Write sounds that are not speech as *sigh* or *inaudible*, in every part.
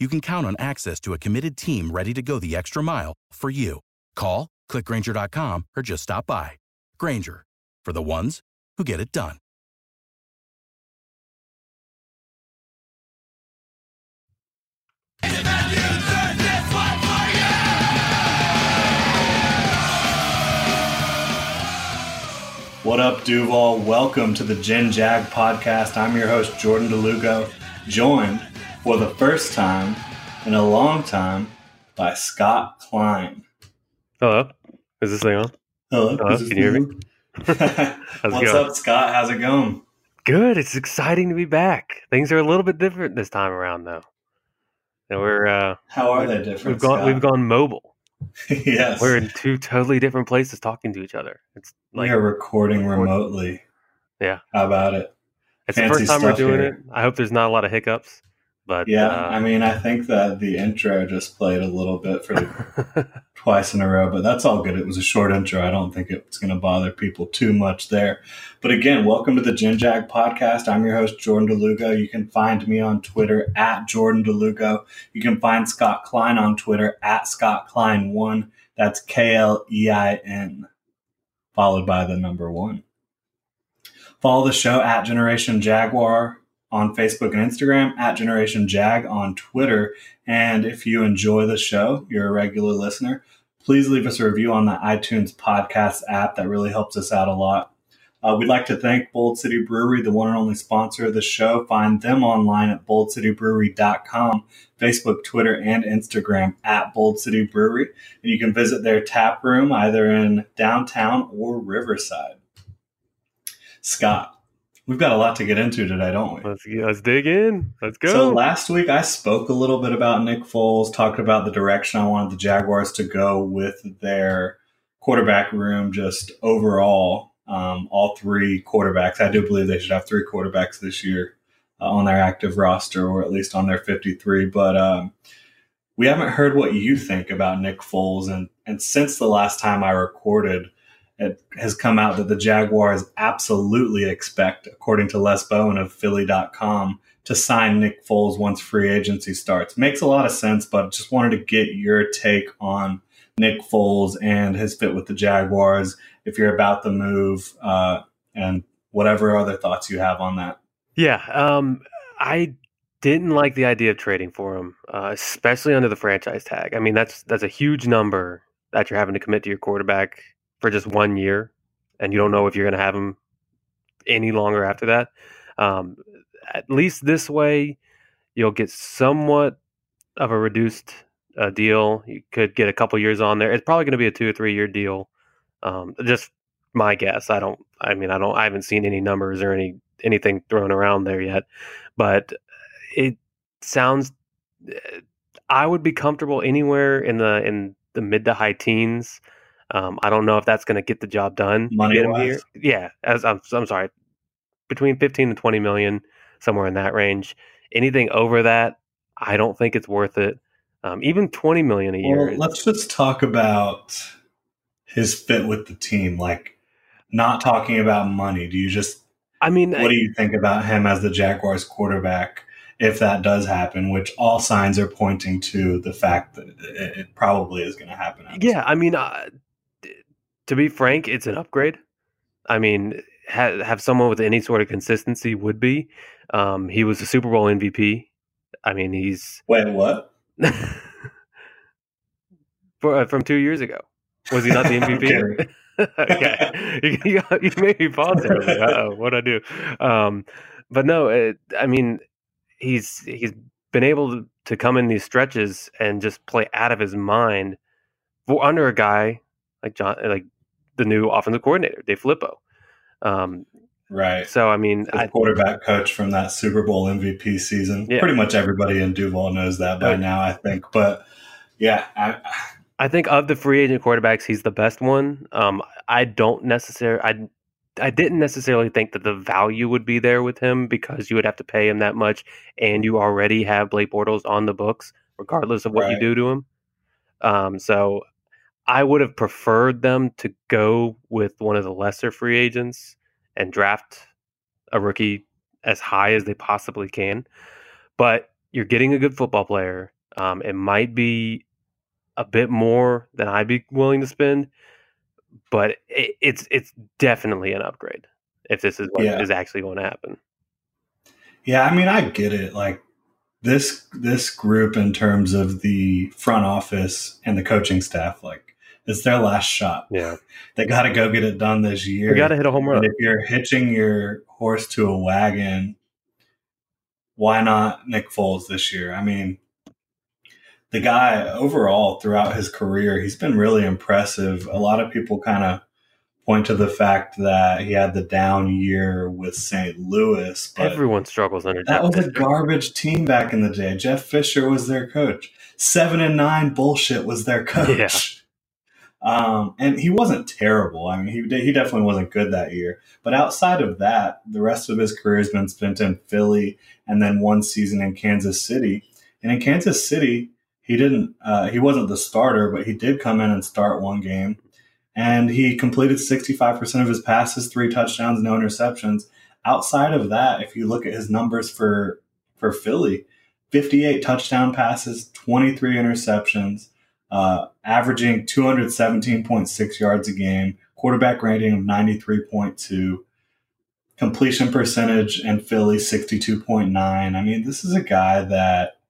you can count on access to a committed team ready to go the extra mile for you. Call, clickgranger.com, or just stop by. Grainger, for the ones who get it done. What up, Duval? Welcome to the Gen Jag podcast. I'm your host, Jordan DeLugo, joined for the first time in a long time by Scott Klein. Hello. Is this thing on? Hello. Hello, can you hear me? thing *laughs* How's on? it What's up, Scott? How's it going? Good. It's exciting to be back. Things are a little bit different this time around, though. And we're uh, How are they different? we've gone Scott? we've gone mobile. *laughs* yes. We're in two totally different places talking to each other. It's like we are recording record- remotely. Yeah. How about it? it's the first time we're doing here. it. I hope there's not a lot of hiccups. But Yeah. uh, I mean, I think that the intro just played a little bit for the *laughs* twice in a row, but that's all good. It was a short intro. I don't think it's going to bother people too much there. But again, welcome to the Gen Jag podcast. I'm your host, Jordan DeLugo. You can find me on Twitter at Jordan DeLugo. You can find Scott Klein on Twitter at Scott Klein1. That's K L E I N, followed by the number one. Follow the show at Generation Jaguar on Facebook and Instagram, at Generation Jag on Twitter. And if you enjoy the show, you're a regular listener, please leave us a review on the iTunes podcast app. That really helps us out a lot. Uh, we'd like to thank Bold City Brewery, the one and only sponsor of the show. Find them online at boldcitybrewery.com, Facebook, Twitter, and Instagram at Bold City Brewery. And you can visit their tap room either in downtown or Riverside. Scott, we've got a lot to get into today, don't we? let's let's dig in. Let's go. So last week I spoke a little bit about Nick Foles, talked about the direction I wanted the Jaguars to go with their quarterback room, just overall, um, all three quarterbacks. I do believe they should have three quarterbacks this year uh, on their active roster, or at least on their 53. But um, we haven't heard what you think about Nick Foles, and and since the last time I recorded. It has come out that the Jaguars absolutely expect, according to Les Bowen of Philly.com, to sign Nick Foles once free agency starts. Makes a lot of sense, but just wanted to get your take on Nick Foles and his fit with the Jaguars. If you're about the move, uh, and whatever other thoughts you have on that. Yeah, um, I didn't like the idea of trading for him, uh, especially under the franchise tag. I mean, that's that's a huge number that you're having to commit to your quarterback for just one year, and you don't know if you're going to have him any longer after that. Um, at least this way, you'll get somewhat of a reduced uh, deal. You could get a couple years on there. It's probably going to be a two or three year deal. Um, just my guess. I don't. I mean, I don't. I haven't seen any numbers or any anything thrown around there yet, but it sounds. I would be comfortable anywhere in the in the mid to high teens. Um, I don't know if that's going to get the job done. Money get him here. Yeah, as I'm, I'm sorry, between 15 and 20 million, somewhere in that range. Anything over that, I don't think it's worth it. Um, even 20 million a year. Well, let's just talk about his fit with the team. Like, not talking about money. Do you just I mean, what do you think about him as the Jaguars quarterback? if that does happen, which all signs are pointing to the fact that it, it probably is going to happen. Yeah, I mean, uh, to be frank, it's an upgrade. I mean, ha- have someone with any sort of consistency would be. Um, he was a Super Bowl MVP. I mean, he's wait what? *laughs* For, uh, from two years ago, was he not the *laughs* MVP? *laughs* okay, you, you, you, made me pause there. Like, oh, what I do? Um, but no, it, I mean, he's he's been able to, to come in these stretches and just play out of his mind for under a guy like John, like the new offensive coordinator, DeFilippo. Um, right. So I mean, the quarterback coach from that Super Bowl MVP season. Yeah. Pretty much everybody in Duval knows that by now, I think. But yeah, I, I think of the free agent quarterbacks, he's the best one. Um, I don't necessarily, I, I didn't necessarily think that the value would be there with him because you would have to pay him that much, and you already have Blake Bortles on the books, regardless of what right. you do to him. Um, so I would have preferred them to go with one of the lesser free agents and draft a rookie as high as they possibly can. But you're getting a good football player. Um, it might be a bit more than I'd be willing to spend, but it, it's it's definitely an upgrade if this is what yeah. is actually going to happen. Yeah, I mean, I get it. Like this this group in terms of the front office and the coaching staff, like it's their last shot. Yeah. They got to go get it done this year. They got to hit a home run. And if you're hitching your horse to a wagon, why not Nick Foles this year? I mean, the guy overall throughout his career, he's been really impressive. A lot of people kind of point to the fact that he had the down year with St. Louis. But Everyone struggles under that was a garbage team back in the day. Jeff Fisher was their coach. Seven and nine bullshit was their *laughs* coach. Yeah. Um, and he wasn't terrible. I mean, he he definitely wasn't good that year. But outside of that, the rest of his career has been spent in Philly and then one season in Kansas City. And in Kansas City, he didn't. Uh, he wasn't the starter, but he did come in and start one game. And he completed 65% of his passes, three touchdowns, no interceptions. Outside of that, if you look at his numbers for for Philly, 58 touchdown passes, 23 interceptions, uh, averaging 217.6 yards a game, quarterback rating of 93.2, completion percentage and Philly 62.9. I mean, this is a guy that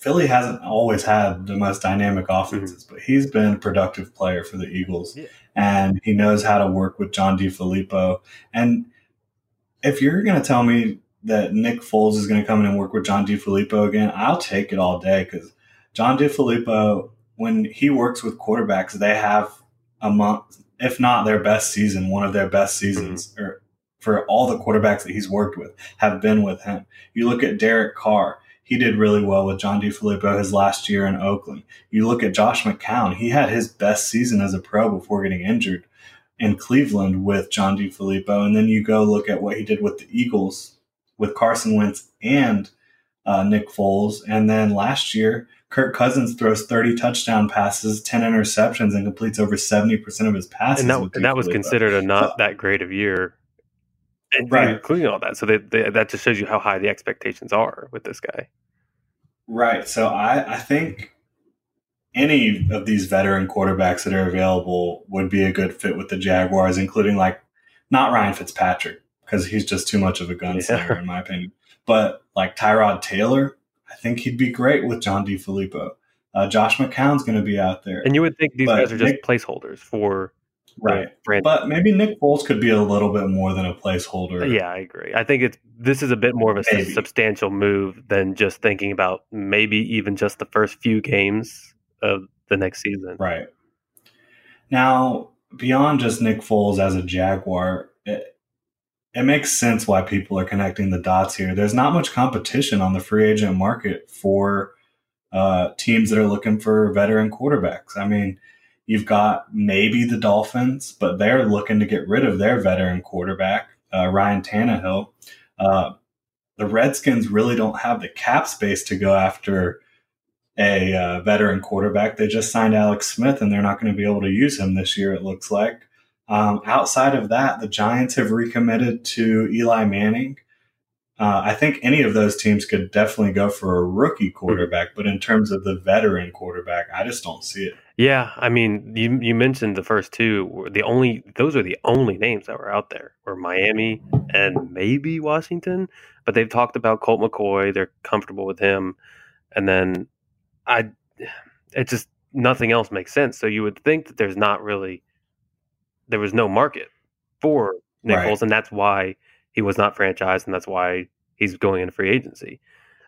Philly hasn't always had the most dynamic offenses, mm-hmm. but he's been a productive player for the Eagles. Yeah. And he knows how to work with John DeFilippo. And if you're going to tell me that Nick Foles is going to come in and work with John DeFilippo again, I'll take it all day because John DeFilippo, when he works with quarterbacks, they have a month, if not their best season, one of their best seasons, mm-hmm. or for all the quarterbacks that he's worked with have been with him. You look at Derek Carr, he did really well with John DeFilippo his last year in Oakland. You look at Josh McCown, he had his best season as a pro before getting injured in Cleveland with John DeFilippo. And then you go look at what he did with the Eagles with Carson Wentz and uh, Nick Foles. And then last year, Kirk Cousins throws 30 touchdown passes, 10 interceptions, and completes over 70% of his passes. And that, and that was considered a not that great of year, and right. including all that. So they, they, that just shows you how high the expectations are with this guy. Right. So I, I think any of these veteran quarterbacks that are available would be a good fit with the Jaguars, including like not Ryan Fitzpatrick, because he's just too much of a gunslinger, yeah. in my opinion. But like Tyrod Taylor, I think he'd be great with John DeFilippo. Uh, Josh McCown's going to be out there. And you would think these guys are just Nick, placeholders for right. But maybe Nick Foles could be a little bit more than a placeholder. Yeah, I agree. I think it's this is a bit more of a maybe. substantial move than just thinking about maybe even just the first few games of the next season. Right. Now, beyond just Nick Foles as a Jaguar, it, makes sense why people are connecting the dots here. There's not much competition on the free agent market for uh, teams that are looking for veteran quarterbacks. I mean, you've got maybe the Dolphins, but they're looking to get rid of their veteran quarterback, uh, Ryan Tannehill. Uh, the Redskins really don't have the cap space to go after a uh, veteran quarterback. They just signed Alex Smith, and they're not going to be able to use him this year, it looks like. Um, outside of that, the Giants have recommitted to Eli Manning. Uh, I think any of those teams could definitely go for a rookie quarterback, but in terms of the veteran quarterback, I just don't see it. Yeah, I mean, you you mentioned the first two. The only those are the only names that were out there were Miami and maybe Washington, but they've talked about Colt McCoy. They're comfortable with him, and then I, *sighs* it just nothing else makes sense. So you would think that there's not really there was no market for Nick right. Foles, and that's why he was not franchised, and that's why he's going into free agency.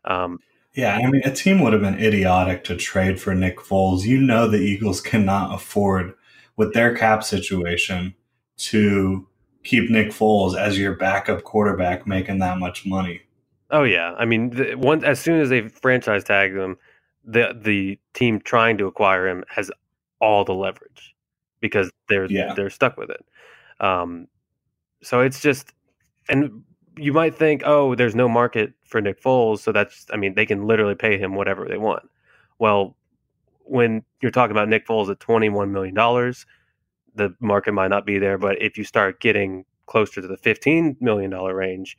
Um, yeah, I mean, a team would have been idiotic to trade for Nick Foles. You know, the Eagles cannot afford, with their cap situation, to keep Nick Foles as your backup quarterback making that much money. Oh yeah, I mean, the, one as soon as they franchise tag him, the the team trying to acquire him has all the leverage because they're yeah. they're stuck with it. Um, so it's just, and you might think, oh, there's no market for Nick Foles, so that's, I mean, they can literally pay him whatever they want. Well, when you're talking about Nick Foles at $21 million, the market might not be there. But if you start getting closer to the $15 million range,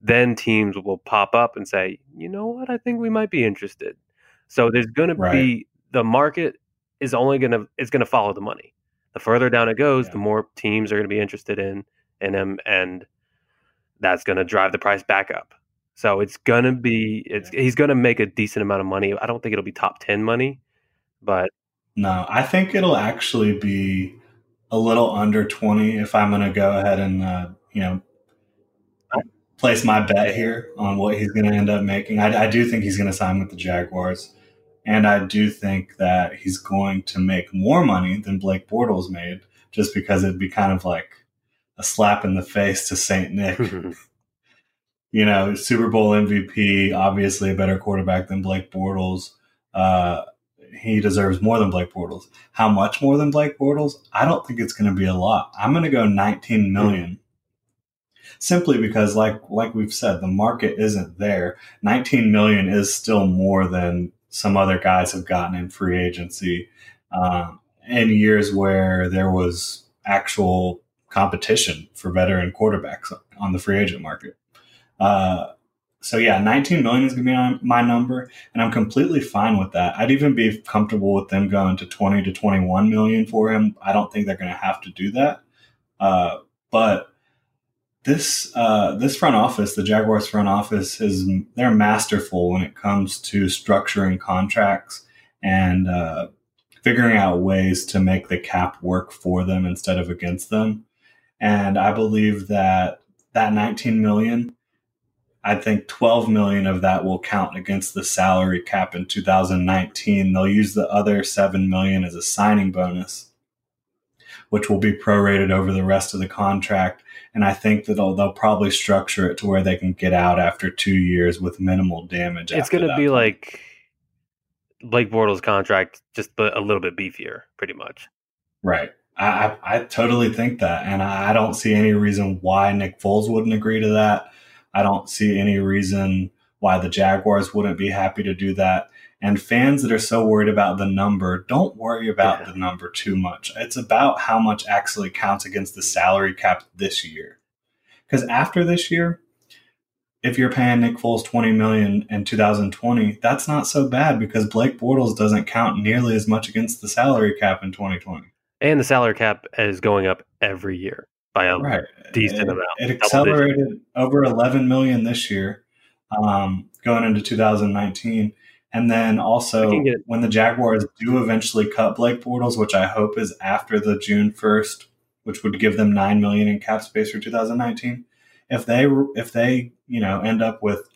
then teams will pop up and say, you know what, I think we might be interested. So there's going right. to be the market is only going to it's going to follow the money. The further down it goes, yeah. the more teams are going to be interested in in him, and that's going to drive the price back up. So it's going to be it's yeah. he's going to make a decent amount of money. I don't think it'll be top 10 money, but no, I think it'll actually be a little under 20 if I'm going to go ahead and uh, you know place my bet here on what he's going to end up making. I, I do think he's going to sign with the Jaguars. And I do think that he's going to make more money than Blake Bortles made just because it'd be kind of like a slap in the face to St. Nick. *laughs* you know, Super Bowl MVP, obviously a better quarterback than Blake Bortles. Uh, he deserves more than Blake Bortles. How much more than Blake Bortles? I don't think it's going to be a lot. I'm going to go 19 million. Simply because, like like we've said, the market isn't there. 19 million is still more than some other guys have gotten in free agency in years where there was actual competition for veteran quarterbacks on the free agent market. Uh, so yeah, 19 million is to be my number, and I'm completely fine with that. I'd even be comfortable with them going to 20 to 21 million for him. I don't think they're going to have to do that. Uh, but this uh, this front office, the Jaguars front office, is they're masterful when it comes to structuring contracts and uh, figuring out ways to make the cap work for them instead of against them. And I believe that that 19 million, I think 12 million of that will count against the salary cap in 2019. They'll use the other 7 million as a signing bonus, which will be prorated over the rest of the contract. And I think that they'll, they'll probably structure it to where they can get out after two years with minimal damage. It's going to be point. like Blake Bortles' contract, just but a little bit beefier, pretty much. Right. I, I, totally think that. And I, I don't see any reason why Nick Foles wouldn't agree to that. I don't see any reason why the Jaguars wouldn't be happy to do that. And fans that are so worried about the number, don't worry about yeah. the number too much. It's about how much actually counts against the salary cap this year. Because after this year, if you're paying Nick Foles 20 million in 2020, that's not so bad because Blake Bortles doesn't count nearly as much against the salary cap in 2020 and the salary cap is going up every year by a right. decent it, amount. It accelerated over 11 million this year, um, going into 2019. And then also, when the Jaguars do eventually cut Blake Bortles, which I hope is after the June 1st, which would give them nine million in cap space for 2019. If they if they you know end up with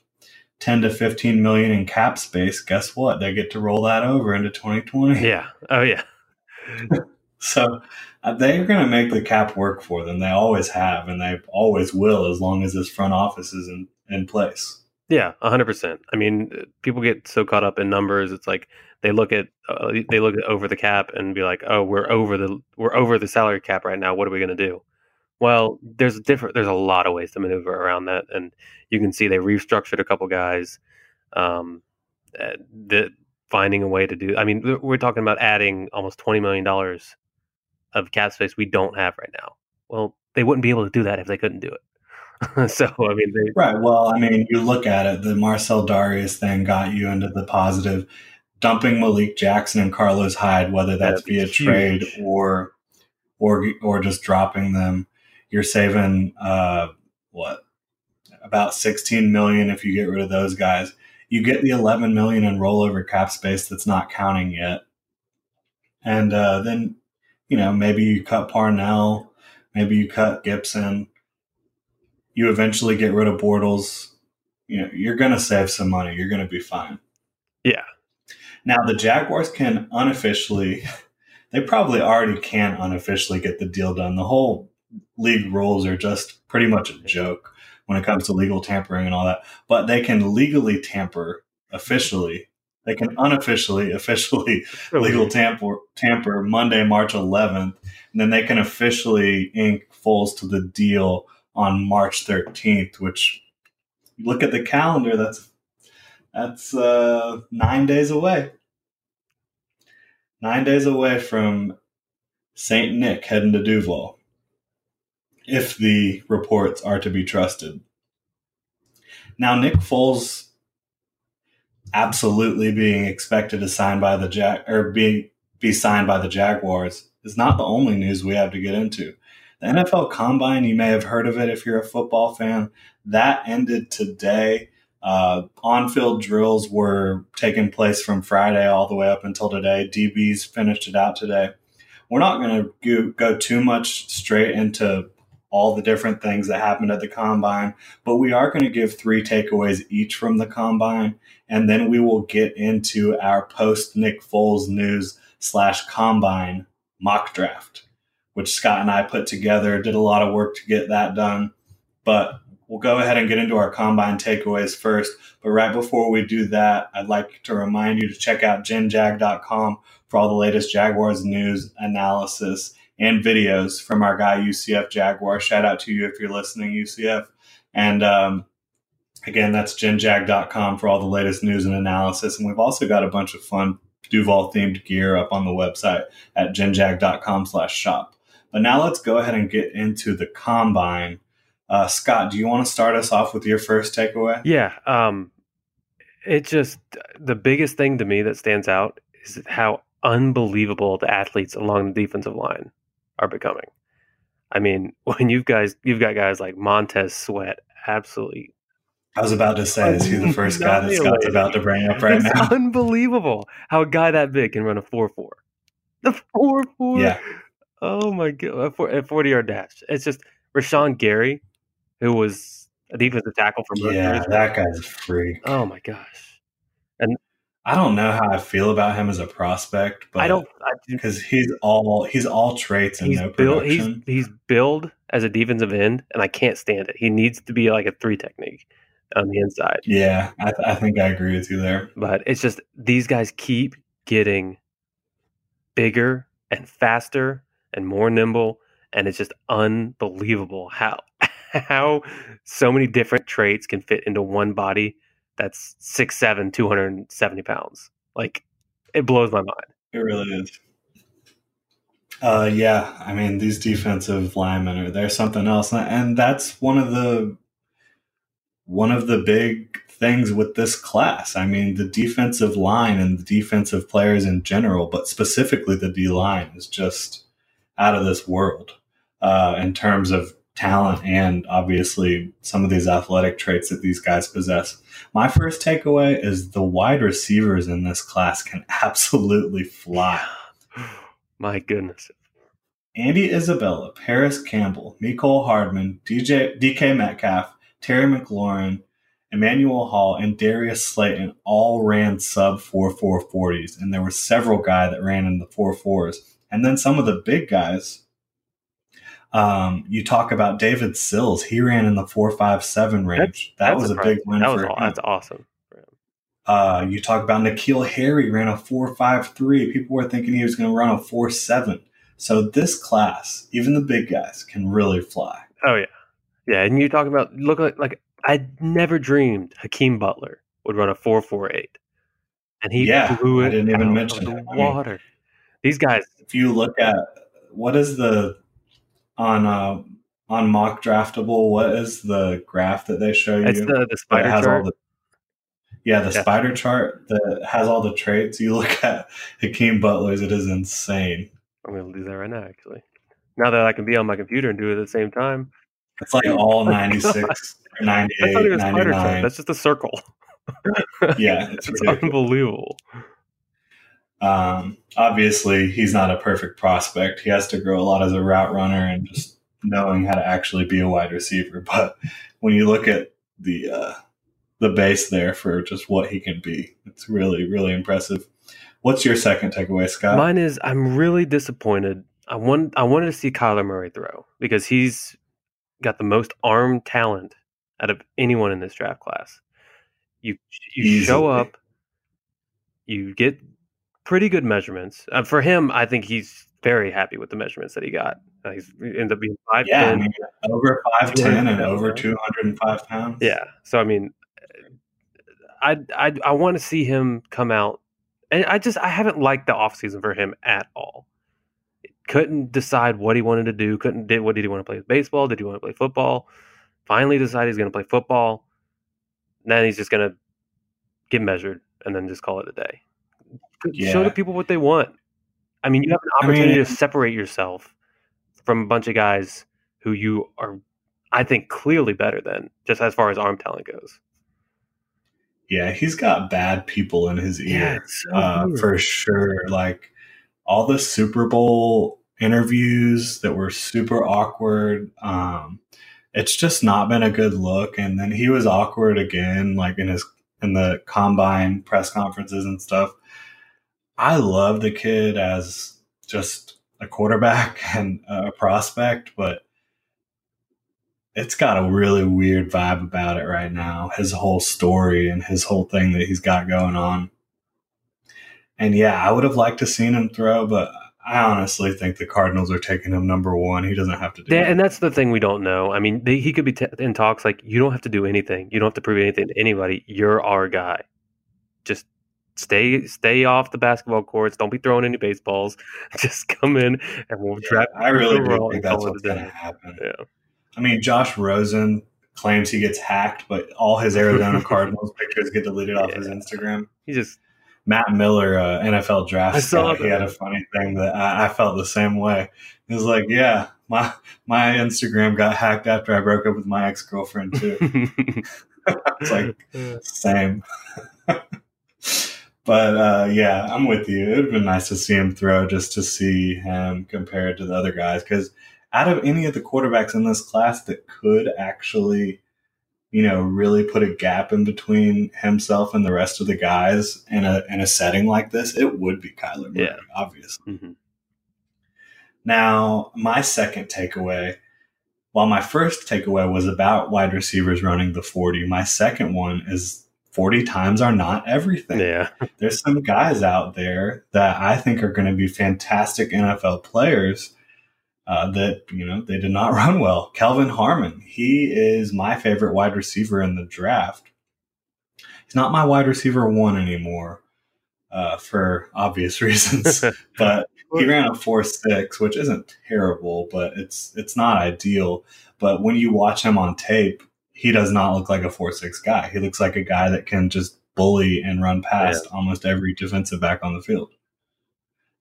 10 to 15 million in cap space, guess what? They get to roll that over into 2020. Yeah. Oh yeah. *laughs* So uh, they're going to make the cap work for them. They always have, and they always will, as long as this front office is in, in place. Yeah, hundred percent. I mean, people get so caught up in numbers. It's like they look at uh, they look at over the cap and be like, "Oh, we're over the we're over the salary cap right now. What are we going to do?" Well, there's different. There's a lot of ways to maneuver around that, and you can see they restructured a couple guys. Um, uh, the finding a way to do. I mean, we're talking about adding almost twenty million dollars of cap space we don't have right now. Well, they wouldn't be able to do that if they couldn't do it. *laughs* so I mean, they, right. Well, I mean, you look at it. The Marcell Dareus thing got you into the positive. Dumping Malik Jackson and Carlos Hyde, whether that's via huge. trade or or or just dropping them, you're saving uh, what about 16 million if you get rid of those guys. You get the 11 million in rollover cap space that's not counting yet, and uh, then you know maybe you cut Parnell, maybe you cut Gibson you eventually get rid of Bortles, you know, you're going to save some money. You're going to be fine. Yeah. Now the Jaguars can unofficially, *laughs* they probably already can unofficially get the deal done. The whole league rules are just pretty much a joke when it comes to legal tampering and all that. But they can legally tamper officially. They can unofficially, *laughs* officially legal tamper, tamper Monday, March 11th, and then they can officially ink Foles to the deal on March 13th, which look at the calendar, that's that's uh, nine days away. Nine days away from St. Nick heading to Duval, if the reports are to be trusted. Now, Nick Foles absolutely being expected to sign by the Jag or be be signed by the Jaguars is not the only news we have to get into. The NFL Combine, you may have heard of it if you're a football fan, that ended today. Uh, on field drills were taking place from Friday all the way up until today. DBs finished it out today. We're not going to go too much straight into all the different things that happened at the combine, but we are going to give three takeaways each from the combine, and then we will get into our post Nick Foles news slash combine mock draft which Scott and I put together. Did a lot of work to get that done. But we'll go ahead and get into our combine takeaways first. But right before we do that, I'd like to remind you to check out genjag.com for all the latest Jaguars news, analysis, and videos from our guy UCF Jaguar. Shout out to you if you're listening, UCF. And um, again, that's genjag.com for all the latest news and analysis. And we've also got a bunch of fun Duval themed gear up on the website at genjag.com slash shop. But now let's go ahead and get into the combine. Uh, Scott, do you want to start us off with your first takeaway? Yeah. Um, it just, the biggest thing to me that stands out is how unbelievable the athletes along the defensive line are becoming. I mean, *laughs* when you've guys, you've got guys like Montez Sweat, absolutely I was about to say, is he the first guy that Scott's about to bring up right it's now? Unbelievable how a guy that big can run a four four. The four four. Yeah. Oh my god! A uh, uh, forty yard dash. It's just Rashan Gary, who was a defensive tackle from yeah, that guy's a freak. Oh my gosh! And I don't know how I feel about him as a prospect, but I don't because he's all he's all traits and no build, production. He's he's billed as a defensive end, and I can't stand it. He needs to be like a three technique on the inside. Yeah, I, th- I think I agree with you there. But it's just these guys keep getting bigger and faster and more nimble and it's just unbelievable how *laughs* how so many different traits can fit into one body that's six seven, 270 pounds. Like it blows my mind. It really is. Uh, yeah i mean these defensive linemen are they're something else and that's one of the one of the big things with this class. I mean, the defensive line and the defensive players in general, but specifically the D line is just out of this world uh, in terms of talent and obviously some of these athletic traits that these guys possess. My first takeaway is the wide receivers in this class can *laughs* absolutely fly. *sighs* My goodness. Andy Isabella, Parris Campbell, Mecole Hardman, DJ, DK Metcalf, Terry McLaurin, Emmanuel Hall, and Darius Slayton all ran sub 4 440s. And there were several guys that ran in the 4 4s. And then some of the big guys, um, you talk about David Sills. He ran in the four five seven range. That's, that was a big win that for was, him. That's awesome. Uh, you talk about N'Keal Harry ran a four five three. People were thinking he was going to run a four seven. So this class, even the big guys, can really fly. Oh yeah, yeah. And you talk about look like like I never dreamed Hakeem Butler would run a four four eight, and he yeah, blew it I didn't even mention the water. I mean, These guys. If you look at what is the on uh, on mock draftable, what is the graph that they show you? It's the, the spider chart. the yeah, the Yeah. spider chart that has all the traits. You look at Hakeem Butler's, it is insane. I'm going to do that right now, actually. Now that I can be on my computer and do it at the same time. It's like all *laughs* Oh my 96, That's not even a spider chart. That's just a circle. *laughs* Yeah, it's *laughs* it's unbelievable. Um, obviously, he's not a perfect prospect. He has to grow a lot as a route runner and just knowing how to actually be a wide receiver. *laughs* But when you look at the uh, the base there for just what he can be, it's really really impressive. What's your second takeaway, Scott? Mine is I'm really disappointed. I want I wanted to see Kyler Murray throw because he's got the most arm talent out of anyone in this draft class. You you show up, you get pretty good measurements. Uh, for him, I think he's very happy with the measurements that he got. Uh, he's he ended up being five yeah, I mean, over five ten and over two hundred and five pounds. Yeah. So I mean, I I I want to see him come out, and I just I haven't liked the off season for him at all. Couldn't decide what he wanted to do. Couldn't did what did he want to play baseball? Did he want to play football? Finally decided he's going to play football. Then he's just going to get measured and then just call it a day. Show the people what they want. I mean, you have an I mean- opportunity to separate yourself from a bunch of guys who you are, I think, clearly better than, just as far as arm talent goes. yeah, he's got bad people in his ear. so uh, for sure. Like all the Super Bowl interviews that were super awkward. Um, it's just not been a good look. And then he was awkward again, like in his in the combine press conferences and stuff. I love the kid as just a quarterback *laughs* and a prospect, but it's got a really weird vibe about it right now. His whole story and his whole thing that he's got going on. And yeah, I would have liked to seen him throw, but I honestly think the Cardinals are taking him number one. He doesn't have to do Yeah, that. and that's the thing we don't know. I mean, they, he could be t- in talks like you don't have to do anything. You don't have to prove anything to anybody. You're our guy. Just stay stay off the basketball courts. Don't be throwing any baseballs. *laughs* Just come in and we'll Yeah, draft. I really do think that's what's going to happen. Yeah. I mean, Josh Rosen claims he gets hacked, but all his Arizona *laughs* Cardinals pictures get deleted off his Instagram. He just Matt Miller, uh, NFL draft I saw scout, he had a funny thing that I, I felt the same way. He was like, "Yeah, my my Instagram got hacked after I broke up with my ex girlfriend too." *laughs* it's like same. But uh, yeah, I'm with you. It would have been nice to see him throw just to see him compared to the other guys. Because out of any of the quarterbacks in this class that could actually, you know, really put a gap in between himself and the rest of the guys in a in a setting like this, it would be Kyler Murray, Yeah. obviously. Mhm. Now, my second takeaway, while my first takeaway was about wide receivers running the 40, my second one is 40 times are not everything. yeah. *laughs* There's some guys out there that I think are going to be fantastic NFL players uh, that, you know, they did not *laughs* run well. Kelvin Harmon, he is my favorite wide receiver in the draft. He's not my wide receiver one anymore uh, for obvious *laughs* reasons, but he ran a four six, which isn't terrible, but it's it's not ideal. But when you watch him on tape, he does not look like a four six guy. He looks like a guy that can just bully and run past almost every defensive back on the field.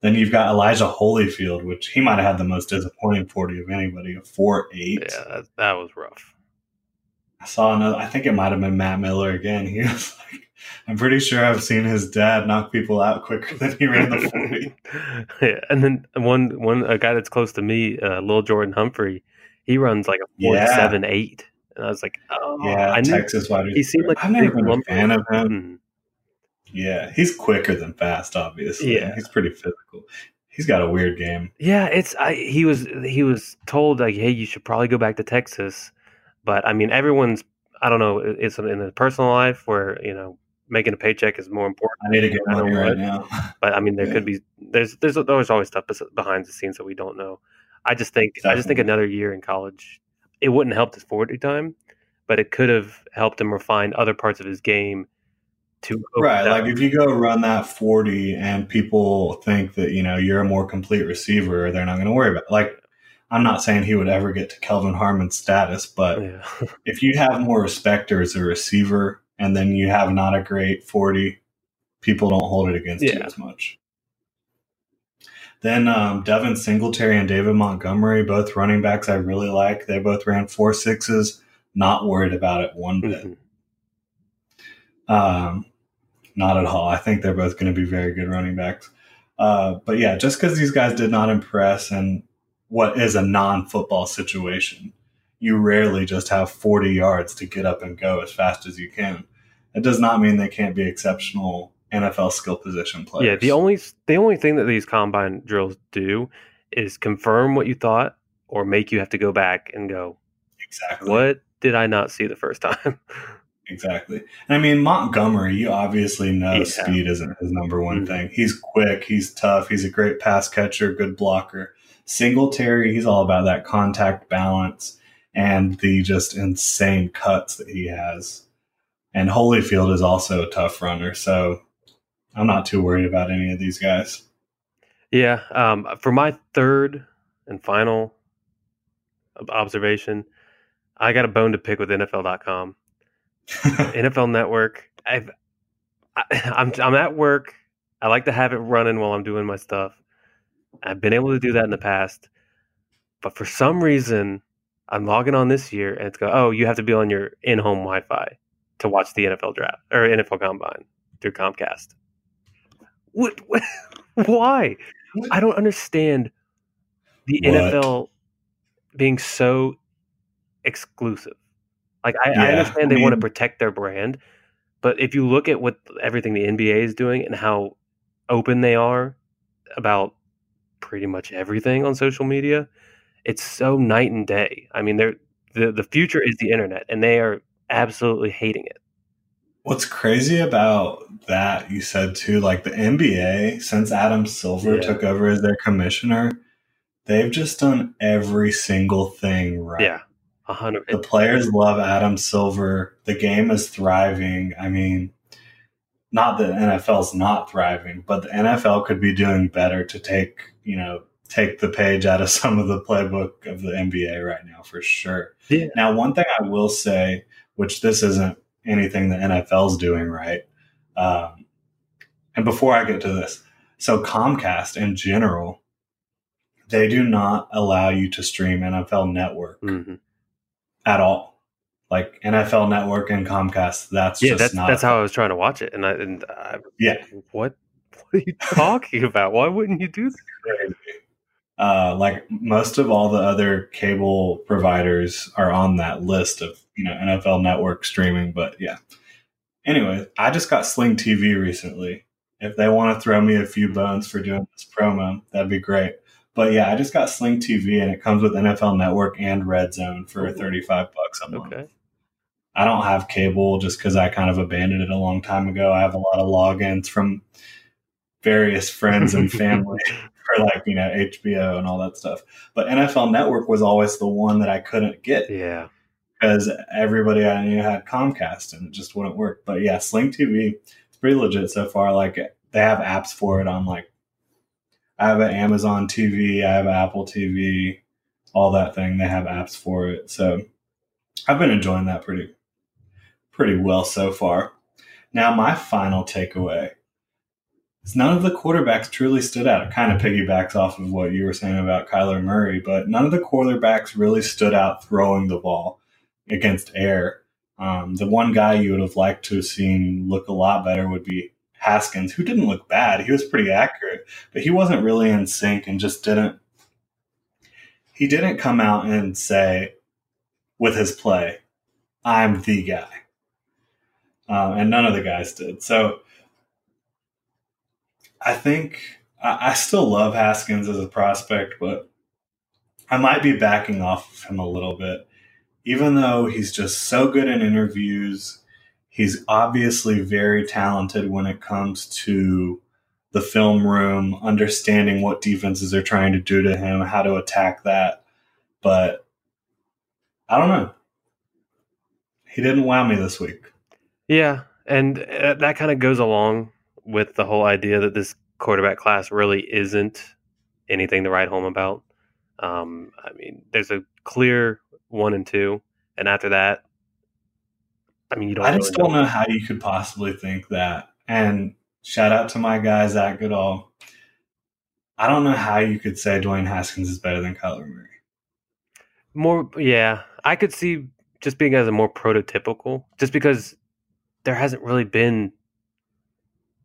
Then you've got Elijah Holyfield, which he might have had the most disappointing forty of anybody, a four eight. Yeah, that, that was rough. I saw another. I think it might have been Matt Miller again. *laughs* He was like, I'm pretty sure I've seen his dad knock people out quicker than he ran the forty. *laughs* yeah, and then one one a guy that's close to me, uh, Lil Jordan Humphrey, he runs like a four Yeah. seven eight, and I was like, oh, yeah, I Texas wide receiver. he seemed like never big been a fan of him. Mm. Yeah, he's quicker than fast. Obviously, Yeah. he's pretty physical. He's got a weird game. Yeah, it's I, he was he was told like, hey, you should probably go back to Texas, but I mean, everyone's I don't know, it's in the personal life where you know making a paycheck is more important. I need to get money right now. But I mean, there Yeah. could be there's there's there's always stuff behind the scenes that we don't know. I just think I just think another year in college, it wouldn't help his forty time, but it could have helped him refine other parts of his game. To right, like if you go run that forty and people think that you know you're a more complete receiver, they're not going to worry about. It. Like, I'm not saying he would ever get to Kelvin Harmon's status, but Yeah. *laughs* if you have more respect as a receiver and then you have not a great 40, people don't hold it against you as much. Then um, Devin Singletary and David Montgomery, both running backs I really like. They both ran four sixes. Not worried about it one bit. Mhm. Um, not at all. I think they're both going to be very good running backs. Uh, but yeah, just because these guys did not impress in what is a non football situation, you rarely just have 40 yards to get up and go as fast as you can. It does not mean they can't be exceptional NFL skill position players. Yeah, the only the only thing that these combine drills do is confirm what you thought or make you have to go back and go, exactly what did I not see the first time? *laughs* Exactly. And I mean, Montgomery, you obviously know Yeah. speed isn't his number one Mhm. thing. He's quick, he's tough, he's a great pass catcher, good blocker. Singletary, he's all about that contact balance and the just insane cuts that he has. And Holyfield is also a tough runner. So I'm not too worried about any of these guys. yeah, um, for my third and final observation, I got a bone to pick with NFL.com. *laughs* NFL Network. I've, I, I'm I'm at work. I like to have it running while I'm doing my stuff. I've been able to do that in the past, but for some reason, I'm logging on this year and it's go. Oh, you have to be on your in-home Wi-Fi to watch the NFL draft or NFL Combine through Comcast. What? what *laughs* why? I don't understand the What? NFL being so exclusive. Like I, I Yeah, understand I they want to protect their brand, but if you look at what everything the NBA is doing and how open they are about pretty much everything on social media, it's so night and day. I mean, they're the the future is the internet, and they are absolutely hating it. What's crazy about that you said too, like the NBA, since Adam Silver Yeah. took over as their commissioner, they've just done every single thing right. Yeah, a hundred. The players love Adam Silver. The game is thriving. I mean, not that NFL's not thriving, but the NFL could be doing better to take, you know, take the page out of *laughs* some of the playbook of the NBA right now for sure. Yeah. Now, one thing I will say, which this isn't anything the NFL's doing right, um, and before I get to this, so Comcast in general, they do not allow you to stream NFL Network Mhm. at all. Like NFL Network and Comcast, that's Yeah, just that's not. that's how I was trying to watch it, and I and I, Yeah. what *laughs* what are you talking about? Why wouldn't you do that? Uh, like most of all the other cable providers are on that list of you know NFL Network streaming, but yeah. Anyway, I just got Sling TV recently. If they want to throw me a few bones for doing this promo, that'd be great. But yeah, I just got Sling TV, and it comes with NFL Network and Red Zone for Ooh. thirty-five bucks a month. Okay. I don't have cable just because I kind of abandoned it a long time ago. I have a lot of logins from various friends and *laughs* family for like, you know, HBO and all that stuff. But NFL Network was always the one that I couldn't get Yeah. because everybody I knew had Comcast and it just wouldn't work. But yeah, Sling TV, it's pretty legit so far. Like they have apps for it on like, I have an Amazon TV, I have Apple TV, all that thing. They have apps for it. So I've been enjoying that pretty, pretty well so far. Now, my final takeaway none of the quarterbacks truly stood out. It kind of piggybacks off of what you were saying about Kyler Murray, but none of the quarterbacks really stood out throwing the ball against air. Um, the one guy you would have liked to have seen look a lot better would be Haskins, who didn't look bad. He was pretty accurate, but he wasn't really in sync and just didn't. He didn't come out and say with his play, "I'm the guy," um, and none of the guys did. So I think I, I still love Haskins as a prospect, but I might be backing off of him a little bit even though he's just so good in interviews, he's obviously very talented when it comes to the film room, understanding what defenses are trying to do to him, how to attack that. But I don't know. He didn't wow me this week. Yeah, and uh, that kind of goes along with the whole idea that this quarterback class really isn't anything to write home about. Um, I mean, there's a clear one and two, and after that, I mean, you don't. I just really don't know how you could possibly think that. And shout out to my guy Zach Goodall. I don't know how you could say Dwayne Haskins is better than Kyler Murray. More, yeah, I could see just being as a more prototypical, just because there hasn't really been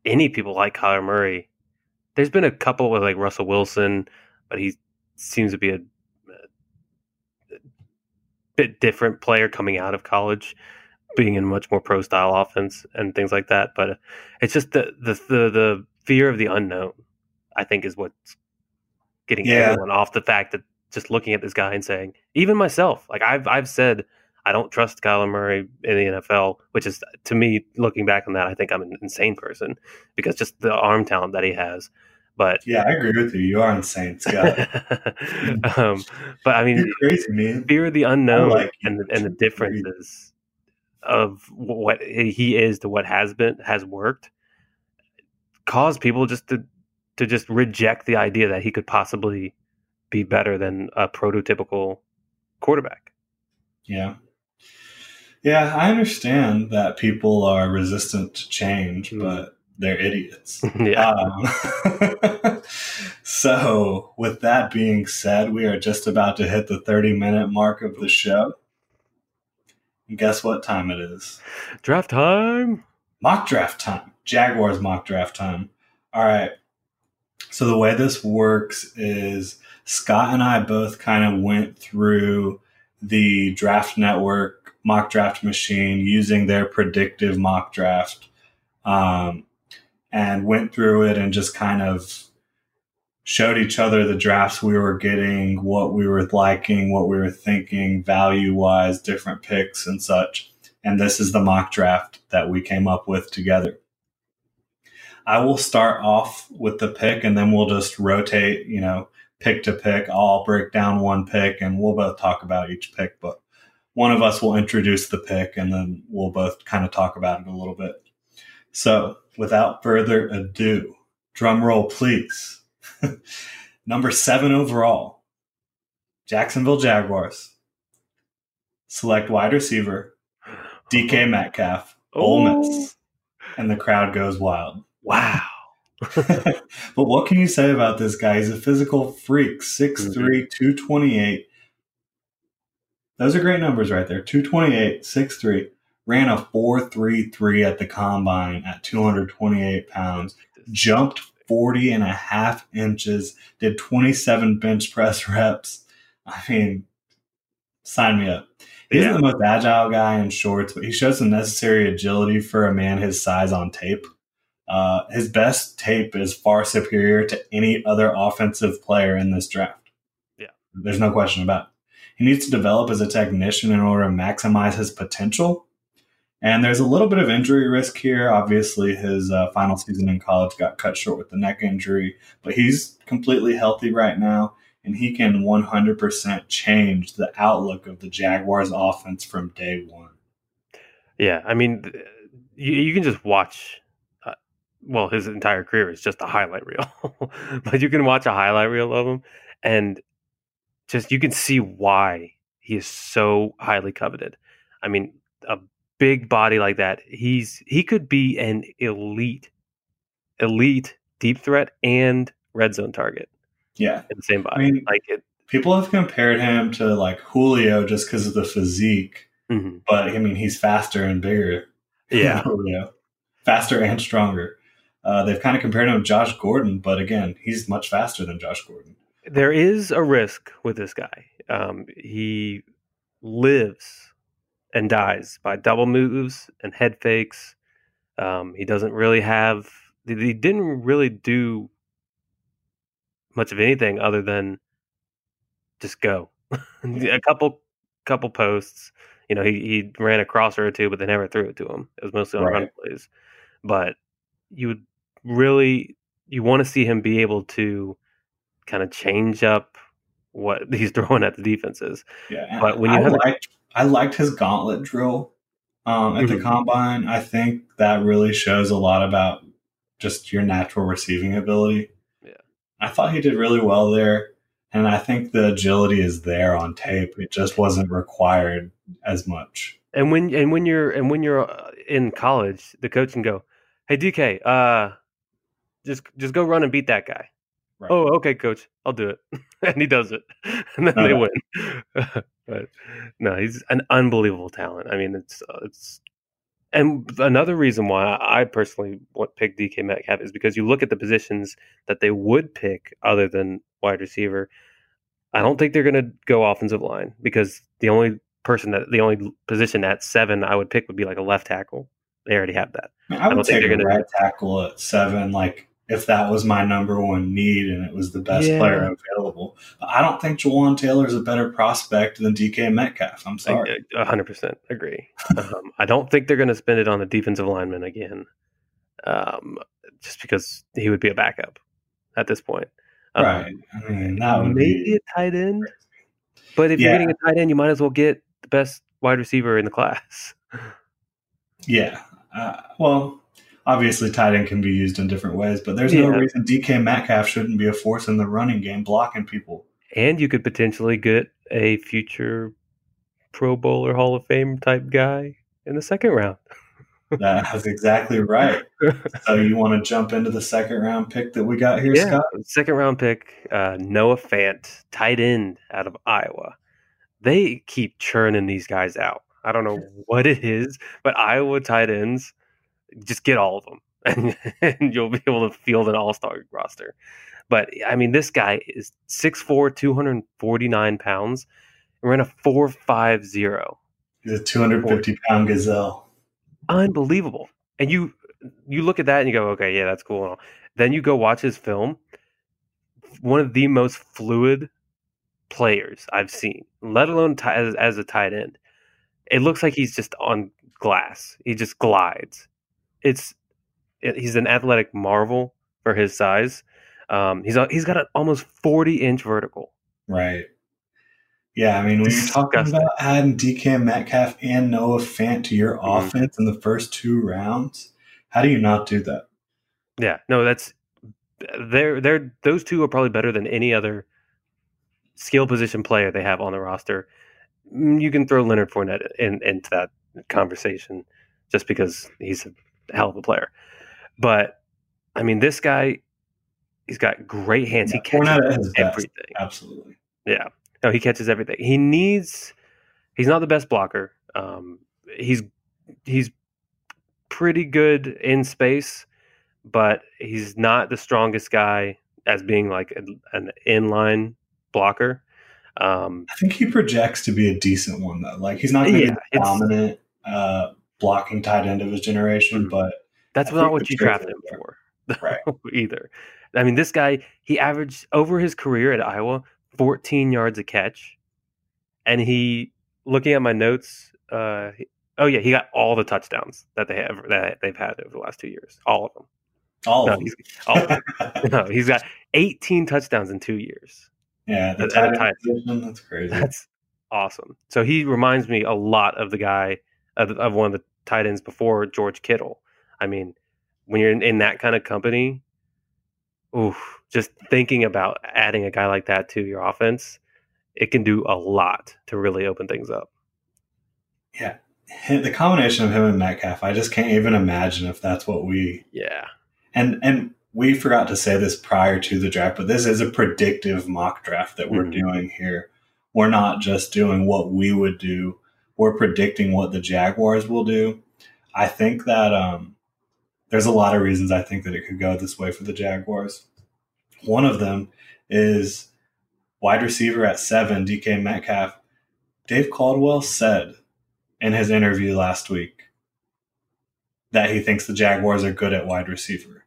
any people like Kyler Murray. There's been a couple with like Russell Wilson, but he seems to be a, a bit different player coming out of college, being in much more pro style offense and things like that. But it's just the the the, the fear of the unknown. I think is what's getting Yeah. everyone off the fact that just looking at this guy and saying, even myself, like I've I've said, I don't trust Kyler Murray in the NFL, which is to me, looking back on that, I think I'm an insane person because just the arm talent that he has. But Yeah, I agree with you. You are insane, *laughs* Scott. um, but I mean, You're crazy, man. fear of the unknown like and the, and the differences of what he is to what has been has worked cause people just to to just reject the idea that he could possibly be better than a prototypical quarterback. Yeah. Yeah, I understand that people are resistant to change, Mhm. but they're idiots. *laughs* yeah. Um, *laughs* so, with that being said, we are just about to hit the 30 minute mark of the show. And guess what time it is? Draft time. Mock draft time. Jaguars mock draft time. All right. So, the way this works is Scott and I both kind of went through the draft network mock draft machine using their predictive mock draft um, and went through it and just kind of showed each other the drafts we were getting, what we were liking, what we were thinking, value wise, different picks and such. And this is the mock draft that we came up with together. I will start off with the pick and then we'll just rotate, you know, pick to pick. I'll break down one pick and we'll both talk about each pick, but one of us will introduce the pick and then we'll both kind of talk about it a little bit. So, without further ado, drum roll, please. *laughs* Number seven overall, Jacksonville Jaguars. Select wide receiver, DK oh. Metcalf, Ole Oh. Miss, and the crowd goes wild. Wow. *laughs* but what can you say about this guy? He's a physical freak, 6'3, mm-hmm. 228. Those are great numbers right there. 228, 6'3. Ran a 4'3'3 at the combine at 228 pounds. Jumped 40 and a half inches. Did 27 bench press reps. I mean, sign me up. He's Yeah. the most agile guy in shorts, but he shows the necessary agility for a man his size on tape. Uh, his best tape is far superior to any other offensive player in this draft. Yeah. There's no question about it. He needs to develop as a technician in order to maximize his potential. And there's a little bit of injury risk here. Obviously, his uh, final season in college got cut short with the neck injury, but he's completely healthy right now, and he can 100% change the outlook of the Jaguars' offense from day one. Yeah, I mean, you, you can just watch. Uh, well, his entire career is just a highlight reel, *laughs* but you can watch a highlight reel of him, and just you can see why he is so highly coveted. I mean, a big body like that, he's he could be an elite, elite deep threat and red zone target Yeah. in the same body. I mean- like it, People have compared him to like Julio just because of the physique, mhm. but I mean, he's faster and bigger. *laughs* yeah, Julio. Faster and stronger. Uh, they've kind of compared him to Josh Gordon, but again, he's much faster than Josh Gordon. There is a risk with this guy. Um, he lives and dies by double moves and head fakes. Um, he doesn't really have. He didn't really do much of anything other than just go. *laughs* a couple, couple posts. You know, he, he ran a crosser or two, but they never threw it to him. It was mostly on run plays. But you would really you want to see him be able to kind of change up what *laughs* he's throwing at the defenses. Yeah, But when you I have liked, I liked his gauntlet drill um, at the Mhm. combine. I think that really shows a lot about just your natural receiving ability. Yeah. I thought he did really well there. And I think the agility is there on tape. It just wasn't required as much. And when and when you're and when you're uh, in college, the coach can go, "Hey DK, uh, just just go run and beat that guy." Right. Oh, okay, coach, I'll do it, *laughs* and he does it, *laughs* and then they win. *laughs* but no, he's an unbelievable talent. I mean, it's uh, it's and another reason why I personally want pick DK Metcalf is because you look at the positions that they would pick other than wide receiver. I don't think they're going to go offensive line because the only person that the only position at seven I would pick would be like a left tackle. They already have that. I, mean, I, I would take a right tackle at seven, like if that was my number one need and it was the best yeah. player available. But I don't think Jawaan Taylor is a better prospect than DK Metcalf. I'm sorry. hundred percent agree. um, I don't think they're going to spend it on the defensive lineman again, um, just because he would be a backup at this point. Um, right. I mean, that would maybe be... a tight end. But if yeah. you're getting a tight end, you might as well get the best wide receiver in the class. Yeah. Uh, well, obviously tight end can be used in different ways, but there's yeah. no reason DK Metcalf shouldn't be a force in the running game blocking people. And you could potentially get a future Pro Bowler Hall of Fame type guy in the second round. *laughs* That's exactly right. so you want to jump into the second round pick that we got here, yeah, Scott? Second round pick, uh, Noah Fant, tight end out of Iowa. They keep churning these guys out. I don't know what it is, but Iowa tight ends just get all of them, *laughs* and, and you'll be able to field an all star roster. But I mean, this guy is 6'4", 249 pounds, and ran a four five zero. He's a two hundred fifty pound gazelle. Unbelievable. And you you look at that and you go, okay, yeah, that's cool. Then you go watch his film. One of the most fluid players I've seen, let alone t- as, as a tight end. It looks like he's just on glass. He just glides it's he's an athletic marvel for his size. Um, he's he's got an almost forty inch vertical. Right. Yeah, I mean, when you're talking about adding DK Metcalf and Noah Fant to your mm-hmm. offense in the first two rounds, how do you not do that? Yeah, no, that's they're they're those two are probably better than any other skill position player they have on the roster. Mm, you can throw Leonard Fournette in, into that conversation just because he's a hell of a player. But I mean, this guy, he's got great hands. Yeah, he catches everything. Absolutely. Yeah. No, he catches everything. He needs. He's not the best blocker. Um, he's he's pretty good in space, but he's not the strongest guy as being like an inline blocker. Um, I think he projects to be a decent one though. Like he's not going to yeah, be dominant. Uh, blocking tight end of his generation, mm-hmm. but that's not what you drafted him for, *laughs* right? either. I mean, this guy he averaged over his career at Iowa 14 yards a catch, and he looking at my notes. Uh, oh yeah, he got all the touchdowns that they have that they've had over the last two years, all of them. All no, of them. All of them. *laughs* no, he's got 18 touchdowns in two years. Yeah, the tight end position, that's crazy. That's awesome. So he reminds me a lot of the guy of, of one of the tight ends before George Kittle. I mean, when you're in, in that kind of company, oof, just thinking about adding a guy like that to your offense, it can do a lot to really open things up. Yeah. The combination of him and Metcalf, I just can't even imagine if that's what we Yeah. And and we forgot to say this prior to the draft, but this is a predictive mock draft that we're mm-hmm. doing here. We're not just doing what we would do we're predicting what the Jaguars will do. I think that um, there's a lot of reasons I think that it could go this way for the Jaguars. One of them is wide receiver at seven, DK Metcalf. Dave Caldwell said in his interview last week that he thinks the Jaguars are good at wide receiver,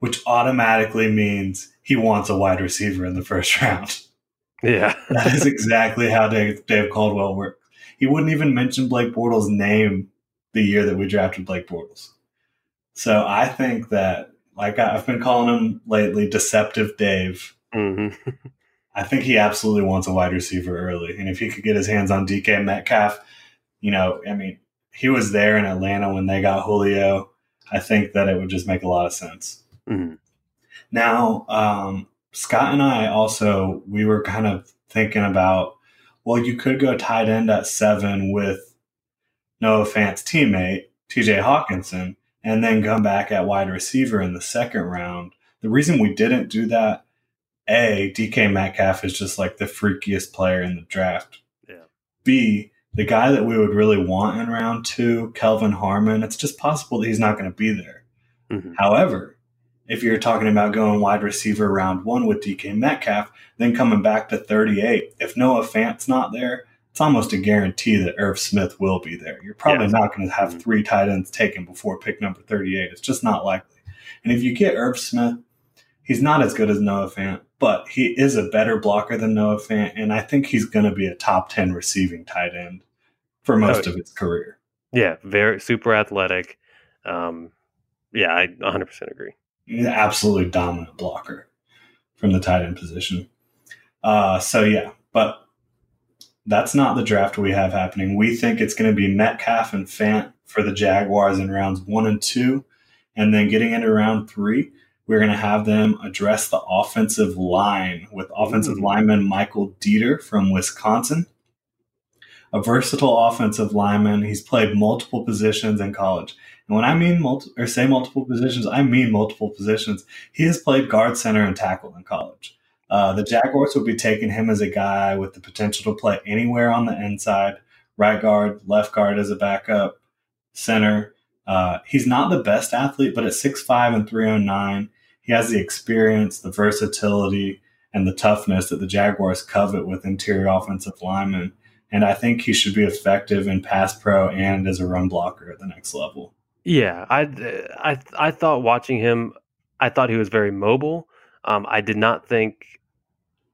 which automatically means he wants a wide receiver in the first *laughs* round. Yeah. that is exactly how Dave, Dave Caldwell works. He wouldn't even mention Blake Bortles' name the year that we drafted Blake Bortles. So I think that, like I've been calling him lately, Deceptive Dave. Mm-hmm. I think he absolutely wants a wide receiver early. And if he could get his hands on DK Metcalf, you know, I mean, he was there in Atlanta when they got Julio. I think that it would just make a lot of sense. Mm-hmm. Now, um, Scott and I also we were kind of thinking about well, you could go tight end at seven with Noah Fant's teammate T.J. Hockenson, and then come back at wide receiver in the second round. The reason we didn't do that, a DK Metcalf is just like the freakiest player in the draft. Yeah. B the guy that we would really want in round two, Kelvin Harmon, it's just possible that he's not going to be there. Mhm. However, if you're talking about going wide receiver round one with DK Metcalf, then coming back to 38, if Noah Fant's not there, it's almost a guarantee that Irv Smith will be there. You're probably Yes. not going to have Mhm. three tight ends taken before pick number 38. It's just not likely. And if you get Irv Smith, he's not as good as Noah Fant, but he is a better blocker than Noah Fant, and I think he's going to be a top 10 receiving tight end for most Oh, of his career. Yeah, very super athletic. Um, yeah, I 100% agree. An absolutely dominant blocker from the tight end position. Uh, so yeah, but that's not the draft we have happening. We think it's going to be Metcalf and Fant for the Jaguars in rounds one and two, and then getting into round three, we're going to have them address the offensive line with offensive Ooh. lineman Michael Deiter from Wisconsin. A versatile offensive lineman. He's played multiple positions in college. And when I mean or say multiple positions, I mean multiple positions. He has played guard, center, and tackle in college. Uh, the Jaguars will be taking him as a guy with the potential to play anywhere on the inside, right guard, left guard as a backup, center. Uh, he's not the best athlete, but at 6'5 and 309, he has the experience, the versatility, and the toughness that the Jaguars covet with interior offensive linemen. And I think he should be effective in pass pro and as a run blocker at the next level. Yeah, I, I, I thought watching him, I thought he was very mobile. Um, I did not think.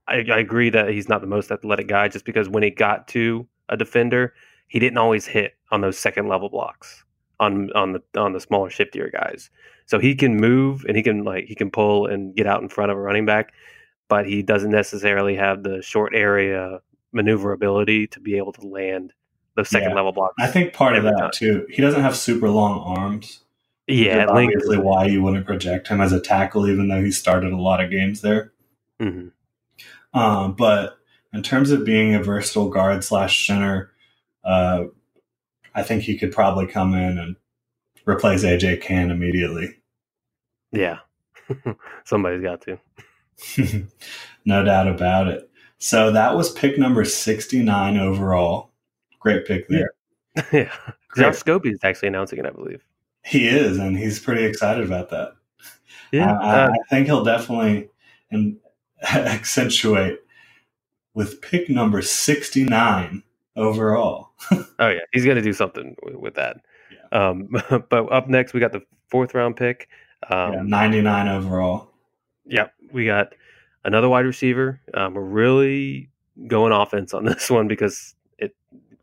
I, I agree that he's not the most athletic guy, just because when he got to a defender, he didn't always hit on those second level blocks on on the on the smaller shiftier guys. So he can move and he can like he can pull and get out in front of a running back, but he doesn't necessarily have the short area maneuverability to be able to land those second Yeah. level blocks. I think part of that time. too, he doesn't have super long arms. yeah, That's Link- obviously why you wouldn't project him as a tackle, even though he started a lot of games there. Mhm. Um, but in terms of being a versatile guard slash center, uh, I think he could probably come in and replace AJ Cann immediately. Yeah. *laughs* Somebody's got to. *laughs* no doubt about it. So that was pick number 69 overall. Great pick there. *laughs* yeah. Great. Josh Scobee is actually announcing it, I believe. He is, and he's pretty excited about that. Yeah. Uh, I think he'll definitely and *laughs* accentuate with pick number 69 overall. *laughs* oh, yeah. He's going to do something with, with that. Um, but up next, we got the fourth round pick. Um, yeah, 99 overall. Yep, we got another wide receiver. Um, we're really going offense on this one because it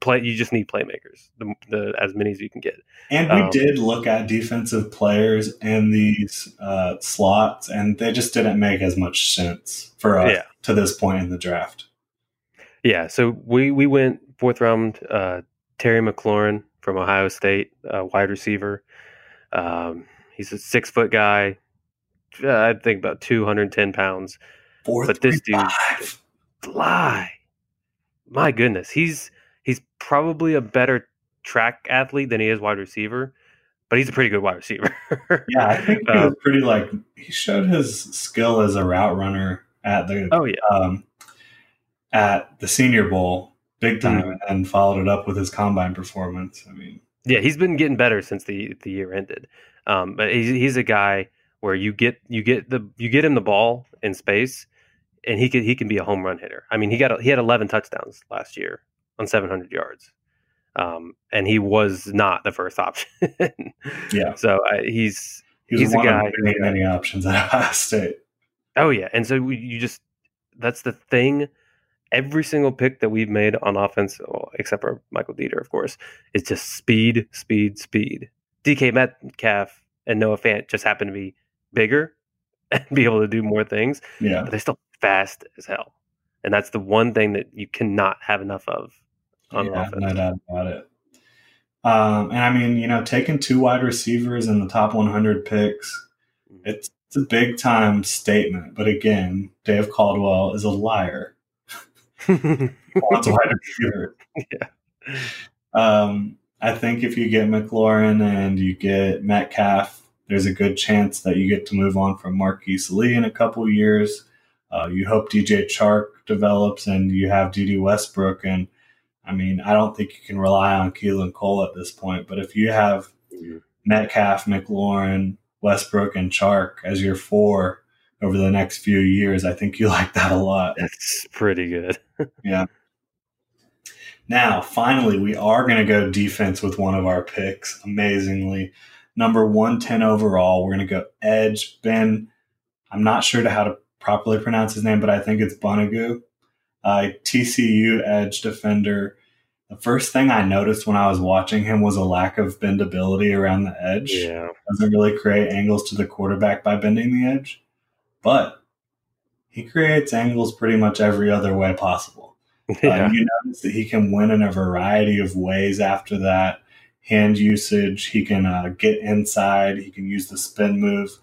play. You just need playmakers, the, the as many as you can get. And we Um, did look at defensive players in these uh, slots, and they just didn't make as much sense for us Yeah. to this point in the draft. Yeah, so we we went fourth round. Uh, Terry McLaurin from Ohio State, uh, wide receiver. Um, he's a six foot guy. Uh, I think about two hundred ten pounds. Fourth, But this dude-. Fly, my goodness, he's he's probably a better track athlete than he is wide receiver, but he's a pretty good wide receiver. Yeah, I think *laughs* he Um, was pretty like he showed his skill as a route runner at the oh yeah, um, at the Senior Bowl big time, Mhm. and followed it up with his combine performance. I mean, yeah, he's been getting better since the the year ended. Um, but he's he's a guy where you get you get the you get him the ball in space, and he can he can be a home run hitter. I mean, he got he had 11 touchdowns last year on 700 yards, um, and he was not the first option. *laughs* Yeah. So he's he He's a guy of many, many options at *laughs* Ohio State. Oh yeah, and so we, you just that's the thing. Every single pick that we've made on offense, well, except for Michael Deiter, of course, is just speed, speed, speed. DK Metcalf and Noah Fant just happen to be bigger *laughs* and be able to do more things, Yeah, but they're still fast as hell. And that's the one thing that you cannot have enough of on yeah, offense. no doubt about it. Um, and I mean, you know, taking two wide receivers in the top 100 picks, Mhm. it's It's a big time statement, but again, Dave Caldwell is a liar. *laughs* Wants a wide receiver. Yeah. Um, I think if you get McLaurin and you get Metcalf, there's a good chance that you get to move on from Marquise Lee in a couple years. Uh, you hope DJ Chark develops and you have Dede Westbrook. And I mean, I don't think you can rely on Keelan Cole at this point. But if you have mm-hmm. Metcalf, McLaurin, Westbrook, and Chark as your four over the next few years, I think you *laughs* like that a lot. That's pretty good. *laughs* yeah. Now, finally, we are going to go defense with one of our picks. Amazingly, number 110 overall, we're going to go edge. Ben, I'm not sure to how to properly pronounce his name, but I think it's Banogu. Uh, TCU edge defender. The first thing I noticed when I was watching him was a lack of bendability around the edge. Yeah. Doesn't really create angles to the quarterback by bending the edge, but he creates angles pretty much every other way possible. *laughs* Yeah. Uh, you notice that he can win in a variety of ways after that. Hand usage, he can uh, get inside, he can use the spin move.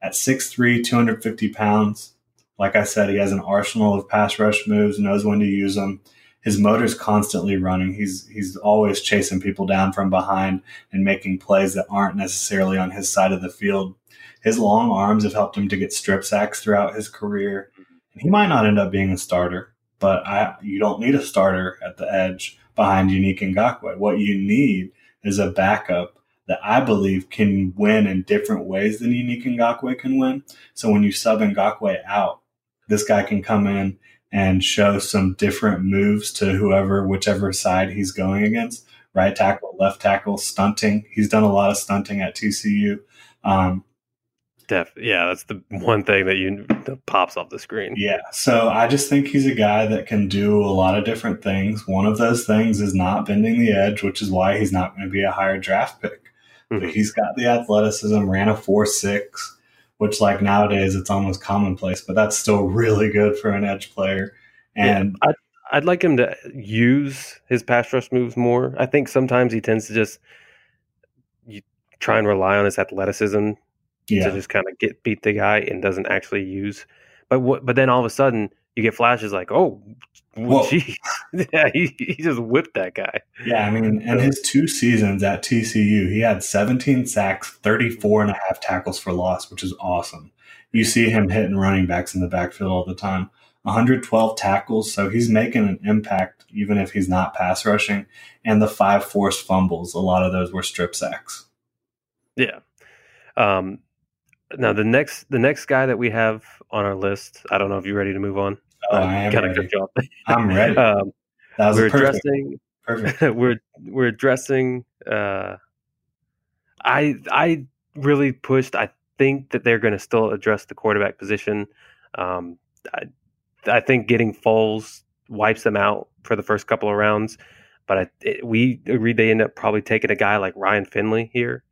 At 6'3, 250 pounds, like I said, he has an arsenal of pass rush moves, knows when to use them. His motor's constantly running. He's he's always chasing people down from behind and making plays that aren't necessarily on his side of the field. His long arms have helped him to get strip sacks throughout his career. He might not end up being a starter, but I, you don't need a starter at the edge behind Yannick Ngakoue. What you need is a backup that I believe can win in different ways than Yannick Ngakoue can win. So when you sub Ngakoue out, this guy can come in and show some different moves to whoever, whichever side he's going against. Right tackle, left tackle, stunting. He's done a lot of stunting at TCU. Um, Def, yeah, that's the one thing that you that pops off the screen. Yeah, so I just think he's a guy that can do a lot of different things. One of those things is not bending the edge, which is why he's not going to be a higher draft pick. Mm-hmm. But he's got the athleticism, ran a four six, which like nowadays it's almost commonplace, but that's still really good for an edge player. And yeah, I'd, I'd like him to use his pass rush moves more. I think sometimes he tends to just you try and rely on his athleticism yeah. to just kind of get beat the guy and doesn't actually use. But what? But then all of a sudden you get flashes like, oh, jeez, *laughs* yeah, he, he just whipped that guy. Yeah, I mean, in his two seasons at TCU, he had 17 sacks, 34 and a half tackles for loss, which is awesome. You see him hitting running backs in the backfield all the time. 112 tackles, so he's making an impact even if he's not pass rushing. And the five forced fumbles, a lot of those were strip sacks. Yeah. Um, now the next the next guy that we have on our list, I don't know if you're ready to move on. Oh, I am ready. I'm ready. um, that was we're perfect. addressing. Perfect. *laughs* we're we're addressing. Uh, I I really pushed. I think that they're going to still address the quarterback position. Um, I, I think getting Foles wipes them out for the first couple of rounds, but I, it, we agreed they end up probably taking a guy like Ryan Finley here.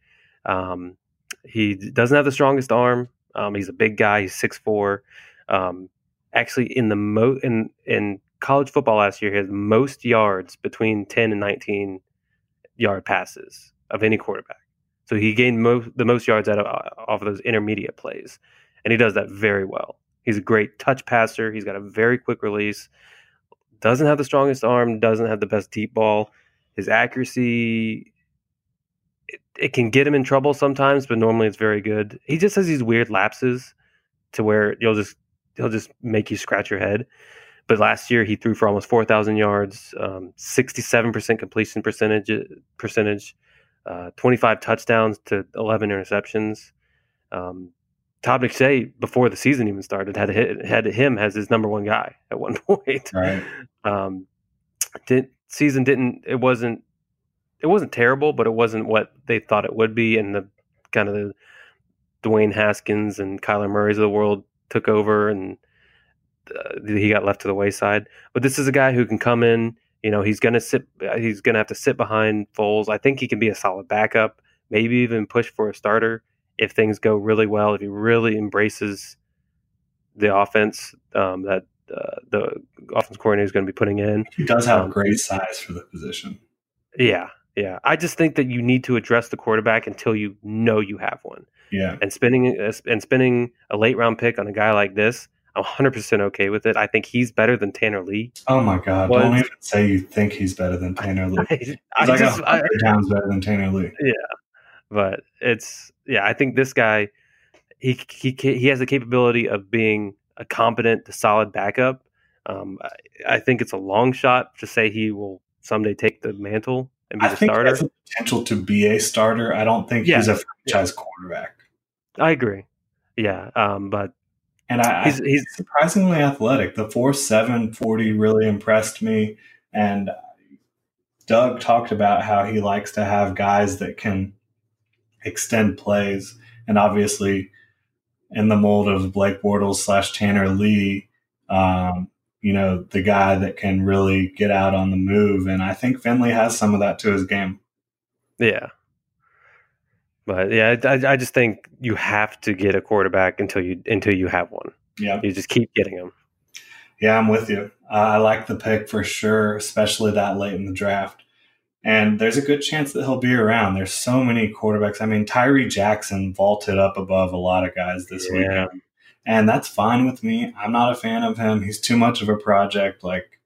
Um, he doesn't have the strongest arm. Um, he's a big guy. He's six four. Um, actually, in the mo in in college football last year, he has most yards between ten and nineteen yard passes of any quarterback. So he gained mo- the most yards out of uh, off of those intermediate plays, and he does that very well. He's a great touch passer. He's got a very quick release. Doesn't have the strongest arm. Doesn't have the best deep ball. His accuracy it, it can get him in trouble sometimes, but normally it's very good. He just has these weird lapses to where you'll just he'll just make you scratch your head. But last year he threw for almost four thousand yards, um, sixty-seven percent completion percentage, percentage, uh, twenty-five touchdowns to eleven interceptions. Um, Todd McShay, before the season even started, had hit, had him as his number one guy *laughs* at one point. Right. Um, did, season didn't it wasn't it wasn't terrible, but it wasn't what they thought it would be. And the kind of the Dwayne Haskins and Kyler Murray's of the world took over, and uh, he got left to the wayside. But this is a guy who can come in. You know, he's gonna sit. He's gonna have to sit behind Foles. I think he can be a solid backup, maybe even push for a starter if things go really well. If he really embraces the offense um, that uh, the offense coordinator is going to be putting in. He does have um, great size for the position. Yeah, yeah, I just think that you need to address the quarterback until you know you have one. Yeah. And spending and spending a late round pick on a guy like this, I'm 100 percent okay with it. I think he's better than Tanner Lee. Oh my god! Don't even say you think he's better than Tanner Lee. *laughs* He's I like just, a hundred times better than Tanner Lee. Yeah, but it's yeah. I think this guy, he he he has the capability of being a competent, solid backup. Um, I, I think it's a long shot to say he will someday take the mantle and be I the think starter. He has the potential to be a starter. I don't think yeah. he's a franchise yeah. quarterback. I agree. Yeah, um, but and I, he's, he's surprisingly athletic. The four seven forty really impressed me. And Doug talked about how he likes to have guys that can extend plays. And obviously, in the mold of Blake Bortles slash Tanner Lee, um, you know, the guy that can really get out on the move. And I think Finley has some of that to his game. Yeah. But yeah, I, I just think you have to get a quarterback until you until you have one. Yeah, you just keep getting them. Yeah, I'm with you. Uh, I like the pick for sure, especially that late in the draft. And there's a good chance that he'll be around. There's so many quarterbacks. I mean, Tyree Jackson vaulted up above a lot of guys this yeah. weekend and that's fine with me. I'm not a fan of him. He's too much of a project. Like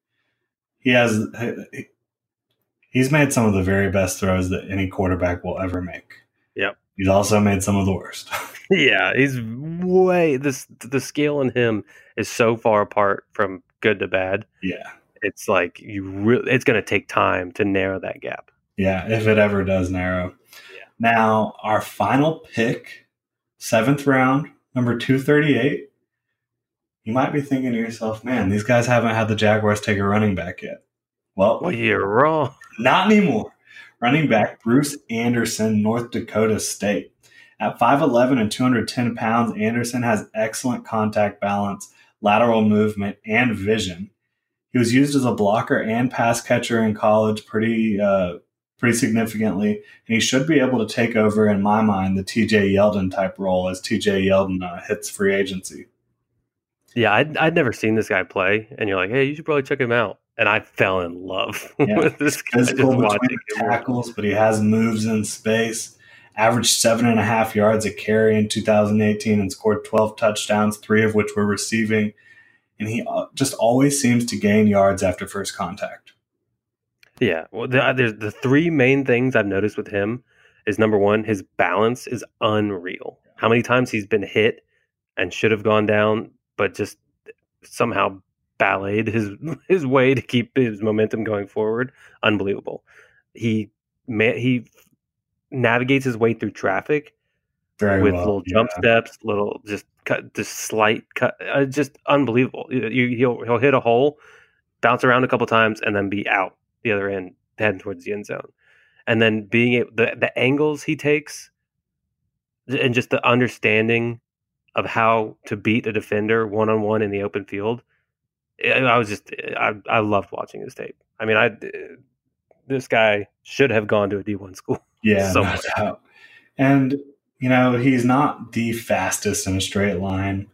he has, he's made some of the very best throws that any quarterback will ever make. He's also made some of the worst. *laughs* yeah, he's way this the scale in him is so far apart from good to bad. Yeah. It's like you really it's going to take time to narrow that gap. Yeah, if it ever does narrow. Yeah. Now, our final pick, seventh round, number 238, you might be thinking to yourself, man, these guys haven't had the Jaguars take a running back yet. Well, well you're wrong. Not anymore. Running back Bruce Anderson, North Dakota State. At 5'11 and 210 pounds, Anderson has excellent contact balance, lateral movement, and vision. He was used as a blocker and pass catcher in college pretty uh, pretty significantly, and he should be able to take over, in my mind, the TJ Yeldon type role as TJ Yeldon uh, hits free agency. Yeah, I'd, I'd never seen this guy play, and you're like, hey, you should probably check him out. And I fell in love *laughs* yeah. with this guy. Physical between tackles, but he has moves in space. Averaged seven and a half yards a carry in 2018 and scored 12 touchdowns, three of which were receiving. And he uh, just always seems to gain yards after first contact. Yeah, well, the, there's the three main things I've noticed with him is number one, his balance is unreal. How many times he's been hit and should have gone down, but just somehow balleted his *laughs* his way to keep his momentum going forward. Unbelievable. He he navigates his way through traffic Very with well, little yeah. jump steps, little just cut, just slight cut, uh, just unbelievable. You, he'll he'll hit a hole, bounce around a couple times, and then be out the other end, heading towards the end zone. And then being able, the the angles he takes, and just the understanding of how to beat a defender one on one in the open field. I was just I I loved watching his tape. I mean, I this guy should have gone to a D one school. *laughs* Yeah, no doubt. And you know, he's not the fastest in a straight line.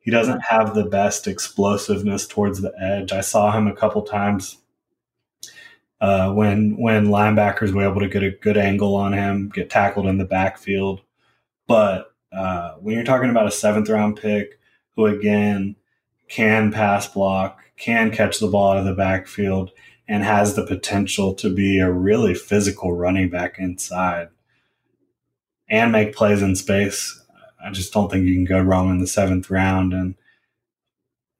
He doesn't have the best explosiveness towards the edge. I saw him a couple times uh, when when linebackers were able to get a good angle on him, get tackled in the backfield. But uh, when you're talking about a seventh round pick, who again can pass block, can catch the ball out of the backfield, and has the potential to be a really physical running back inside and make plays in space, I just don't think you can go wrong in the seventh round. And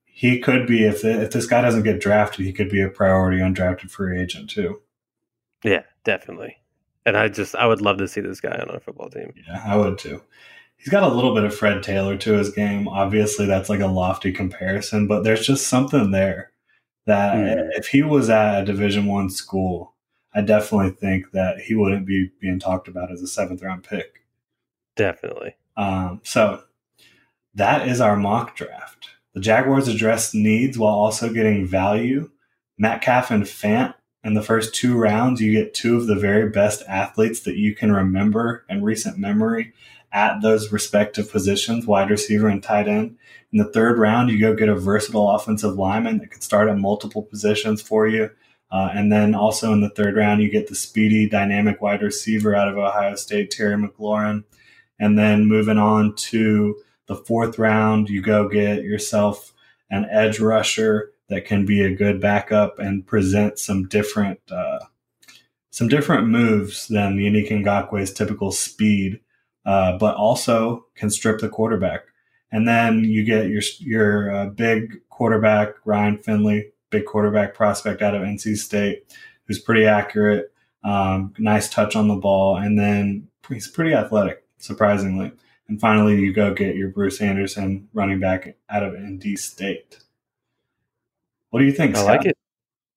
he could be if if this guy doesn't get drafted, he could be a priority undrafted free agent too. Yeah, definitely. And I just I would love to see this guy on our football team. Yeah, I would too. He's got a little bit of Fred Taylor to his game. Obviously, that's like a lofty comparison, but there's just something there that mm. if he was at a Division One school, I definitely think that he wouldn't be being talked about as a seventh round pick. Definitely. Um, so that is our mock draft. The Jaguars addressed needs while also getting value. Metcalf and Fant in the first two rounds, you get two of the very best athletes that you can remember in recent memory at those respective positions, wide receiver and tight end. In the third round, you go get a versatile offensive lineman that could start at multiple positions for you. Uh, and then also in the third round, you get the speedy, dynamic wide receiver out of Ohio State, Terry McLaurin. And then moving on to the fourth round, you go get yourself an edge rusher that can be a good backup and present some different uh, some different moves than Yannick Ngakoue's typical speed, uh, but also can strip the quarterback. And then you get your your uh, big quarterback Ryan Finley, big quarterback prospect out of NC State, who's pretty accurate, um, nice touch on the ball, and then he's pretty athletic, surprisingly. And finally, you go get your Bruce Anderson running back out of ND State. What do you think? I Scott? like it.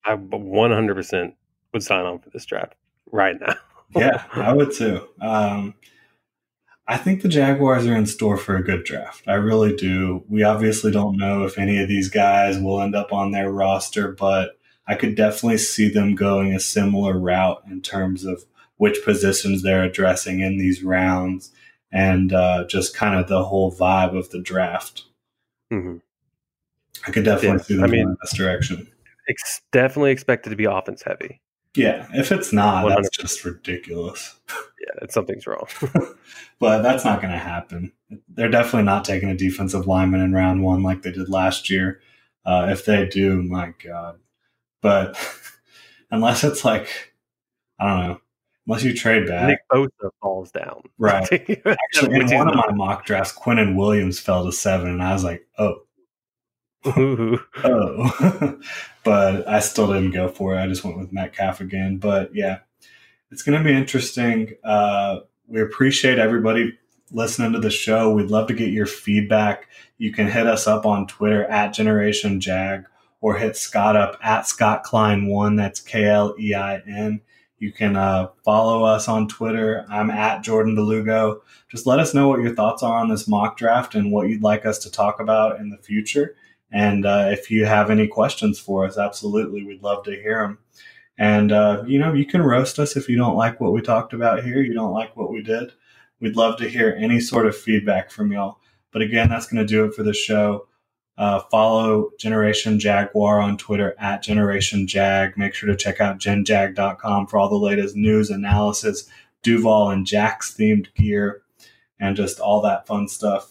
I 100% would sign on for this draft right now. yeah, *laughs* I would too. Um, I think the Jaguars are in store for a good draft. I really do. We obviously don't know if any of these guys will end up on their roster, but I could definitely see them going a similar route in terms of which positions they're addressing in these rounds and uh, just kind of the whole vibe of the draft. Mm-hmm. I could definitely Yeah, see them I mean- going in this direction. Ex- definitely expected to be offense heavy. Yeah, if it's not, that's 100%. just ridiculous. Yeah, something's wrong. *laughs* but that's not going to happen. They're definitely not taking a defensive lineman in round one like they did last year. Uh, if they do, my God. But *laughs* unless it's like, I don't know, unless you trade back. Nick Bosa falls down. Right. *laughs* Actually, in one of my mock drafts, Quinnen Williams fell to seven, and I was like, oh. Oh. *laughs* but I still didn't go for it. I just went with Metcalf again. But yeah, it's going to be interesting. Uh, we appreciate everybody listening to the show. We'd love to get your feedback. You can hit us up on Twitter at Generation Jag or hit Scott up at Scott Klein one. That's K L E I N. You can uh, follow us on Twitter. I'm at Jordan DeLugo. Just let us know what your thoughts are on this mock draft and what you'd like us to talk about in the future. And uh, if you have any questions for us, absolutely, we'd love to hear them. And, uh, you know, you can roast us if you don't like what we talked about here, you don't like what we did. We'd love to hear any sort of feedback from y'all. But again, that's going to do it for the show. Uh, follow Generation Jaguar on Twitter at Generation Jag. Make sure to check out genjag.com for all the latest news, analysis, Duval and Jack's themed gear, and just all that fun stuff.